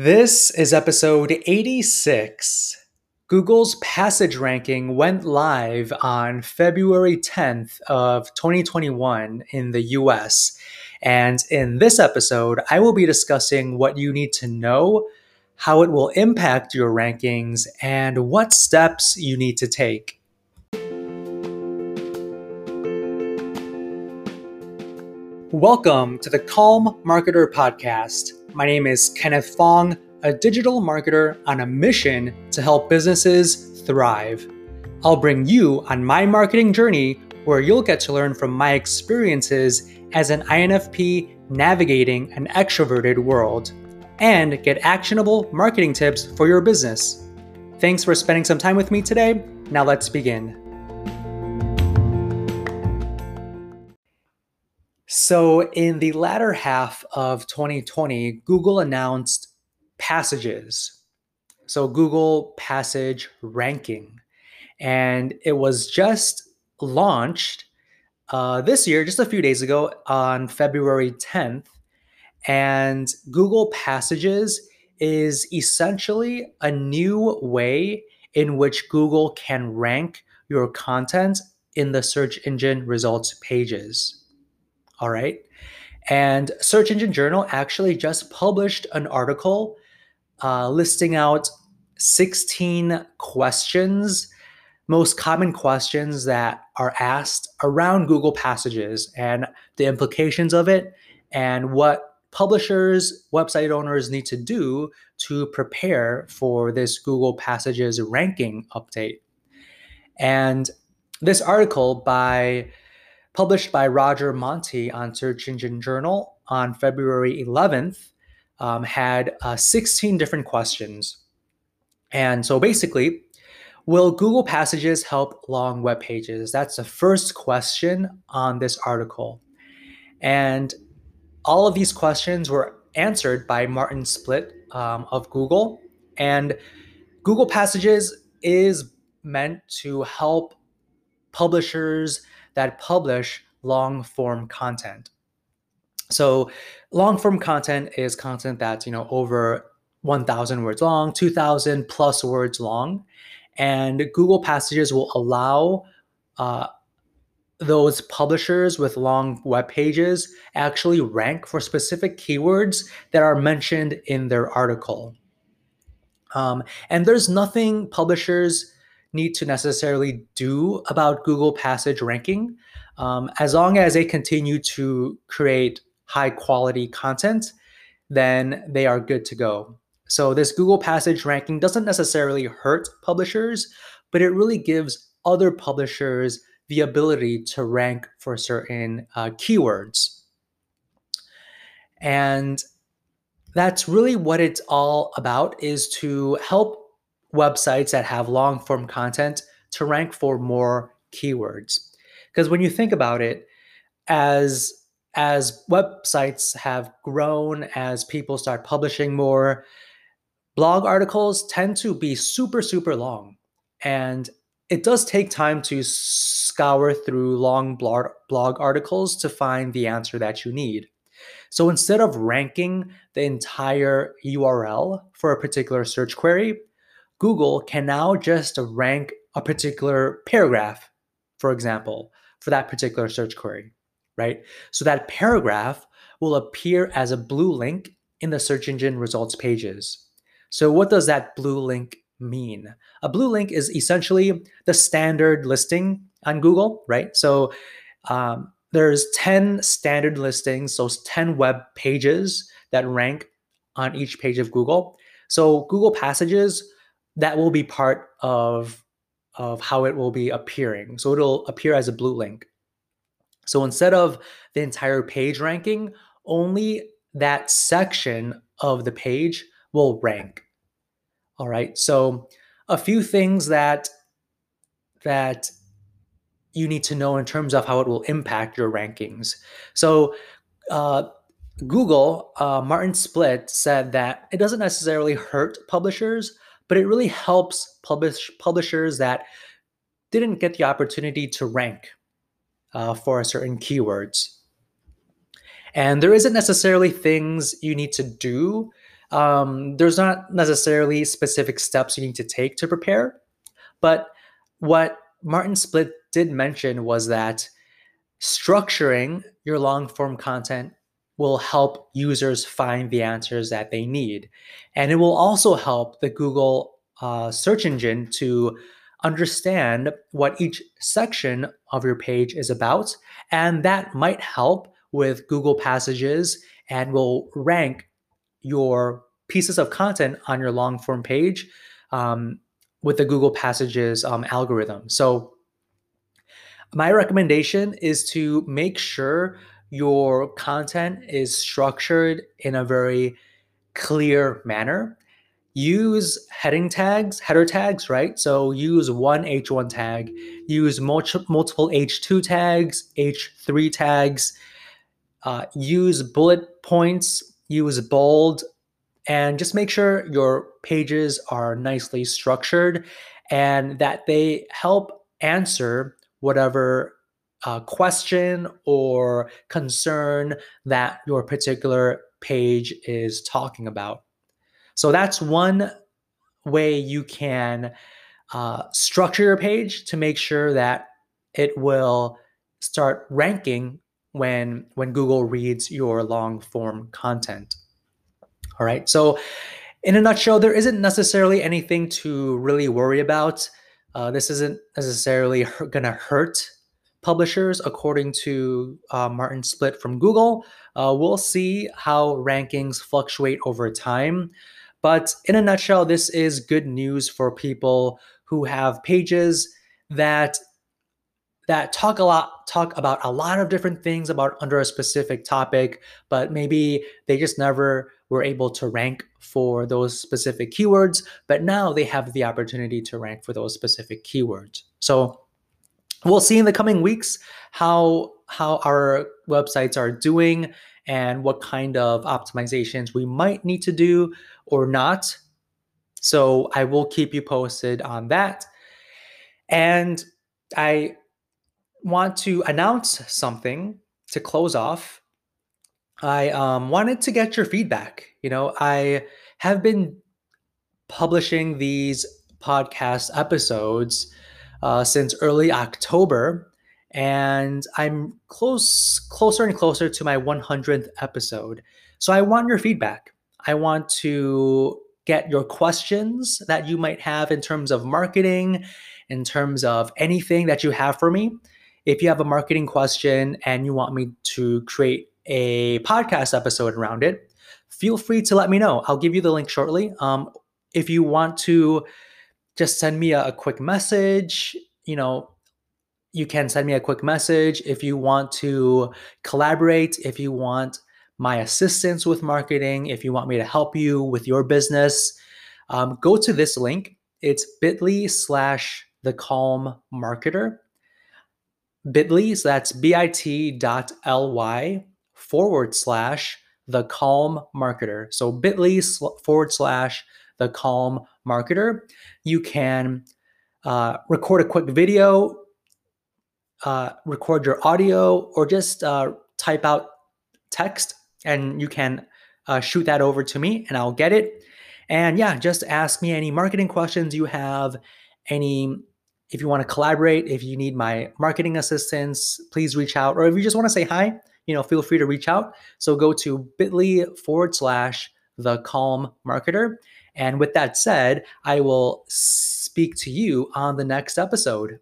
This is episode 86. Google's passage ranking went live on February 10th of 2021 in the US. And in this episode, I will be discussing what you need to know, how it will impact your rankings, and what steps you need to take. Welcome to the Calm Marketer Podcast. My name is Kenneth Fong, a digital marketer on a mission to help businesses thrive. I'll bring you on my marketing journey where you'll get to learn from my experiences as an INFP navigating an extroverted world and get actionable marketing tips for your business. Thanks for spending some time with me today. Now let's begin. So, in the latter half of 2020, Google announced passages. So, Google Passage Ranking. And it was just launched uh, this year, just a few days ago, on February 10th. And Google Passages is essentially a new way in which Google can rank your content in the search engine results pages. All right. And Search Engine Journal actually just published an article uh, listing out 16 questions, most common questions that are asked around Google Passages and the implications of it, and what publishers, website owners need to do to prepare for this Google Passages ranking update. And this article by published by Roger Montti on Search Engine Journal on February 11th, um, had uh, 16 different questions. And so basically, will Google Passages help long web pages? That's the first question on this article. And all of these questions were answered by Martin Splitt um, of Google. And Google Passages is meant to help publishers that publish long form content. So, long form content is content that's, you know, over 1000 words long, 2000 plus words long, and Google Passages will allow uh, those publishers with long web pages actually rank for specific keywords that are mentioned in their article. Um, and there's nothing publishers need to necessarily do about Google Passage ranking. Um, as long as they continue to create high quality content, then they are good to go. So, this Google Passage ranking doesn't necessarily hurt publishers, but it really gives other publishers the ability to rank for certain uh, keywords. And that's really what it's all about is to help websites that have long form content to rank for more keywords. Because when you think about it, as as websites have grown, as people start publishing more, blog articles tend to be super, super long. And it does take time to scour through long blog, blog articles to find the answer that you need. So instead of ranking the entire URL for a particular search query, Google can now just rank a particular paragraph, for example, for that particular search query, right? So that paragraph will appear as a blue link in the search engine results pages. So, what does that blue link mean? A blue link is essentially the standard listing on Google, right? So, um, there's 10 standard listings, those 10 web pages that rank on each page of Google. So, Google Passages that will be part of of how it will be appearing. So it'll appear as a blue link. So instead of the entire page ranking, only that section of the page will rank. All right. So a few things that that you need to know in terms of how it will impact your rankings. So uh, Google, uh, Martin Splitt said that it doesn't necessarily hurt publishers, but it really helps publish publishers that didn't get the opportunity to rank uh, for certain keywords. And there isn't necessarily things you need to do um, there's not necessarily specific steps you need to take to prepare. But what Martin Splitt did mention was that structuring your long form content will help users find the answers that they need. And it will also help the Google uh, search engine to understand what each section of your page is about. And that might help with Google Passages and will rank your pieces of content on your long form page um, with the Google Passages um, algorithm. So, my recommendation is to make sure your content is structured in a very clear manner. Use heading tags, header tags, right? So use one H1 tag, use multiple H2 tags, H3 tags, uh, use bullet points, use bold, and just make sure your pages are nicely structured and that they help answer whatever uh, question or concern that your particular page is talking about. So that's one way you can uh, structure your page to make sure that it will start ranking when when Google reads your long form content. All right. So, in a nutshell, there isn't necessarily anything to really worry about. Uh, this isn't necessarily going to hurt publishers, according to uh, Martin Splitt from Google. Uh, we'll see how rankings fluctuate over time. But in a nutshell, this is good news for people who have pages that that talk a lot talk about a lot of different things about under a specific topic but maybe they just never were able to rank for those specific keywords but now they have the opportunity to rank for those specific keywords so we'll see in the coming weeks how how our websites are doing and what kind of optimizations we might need to do or not so i will keep you posted on that and i want to announce something to close off. I um, wanted to get your feedback. You know, I have been publishing these podcast episodes uh, since early October, and I'm close, closer and closer to my 100th episode. So I want your feedback. I want to get your questions that you might have in terms of marketing, in terms of anything that you have for me. If you have a marketing question and you want me to create a podcast episode around it, feel free to let me know. I'll give you the link shortly. Um, if you want to just send me a, a quick message, you know, you can send me a quick message. If you want to collaborate, if you want my assistance with marketing, if you want me to help you with your business, um, go to this link. It's bit.ly slash the calm marketer bit.ly, so that's bit.ly forward slash the calm marketer. So bit.ly forward slash the calm marketer. You can uh, record a quick video, uh, record your audio, or just uh, type out text and you can uh, shoot that over to me and I'll get it. And yeah, just ask me any marketing questions you have, any if you want to collaborate, if you need my marketing assistance, please reach out. Or if you just want to say hi, you know, feel free to reach out. So go to bit.ly forward slash the calm marketer. And with that said, I will speak to you on the next episode.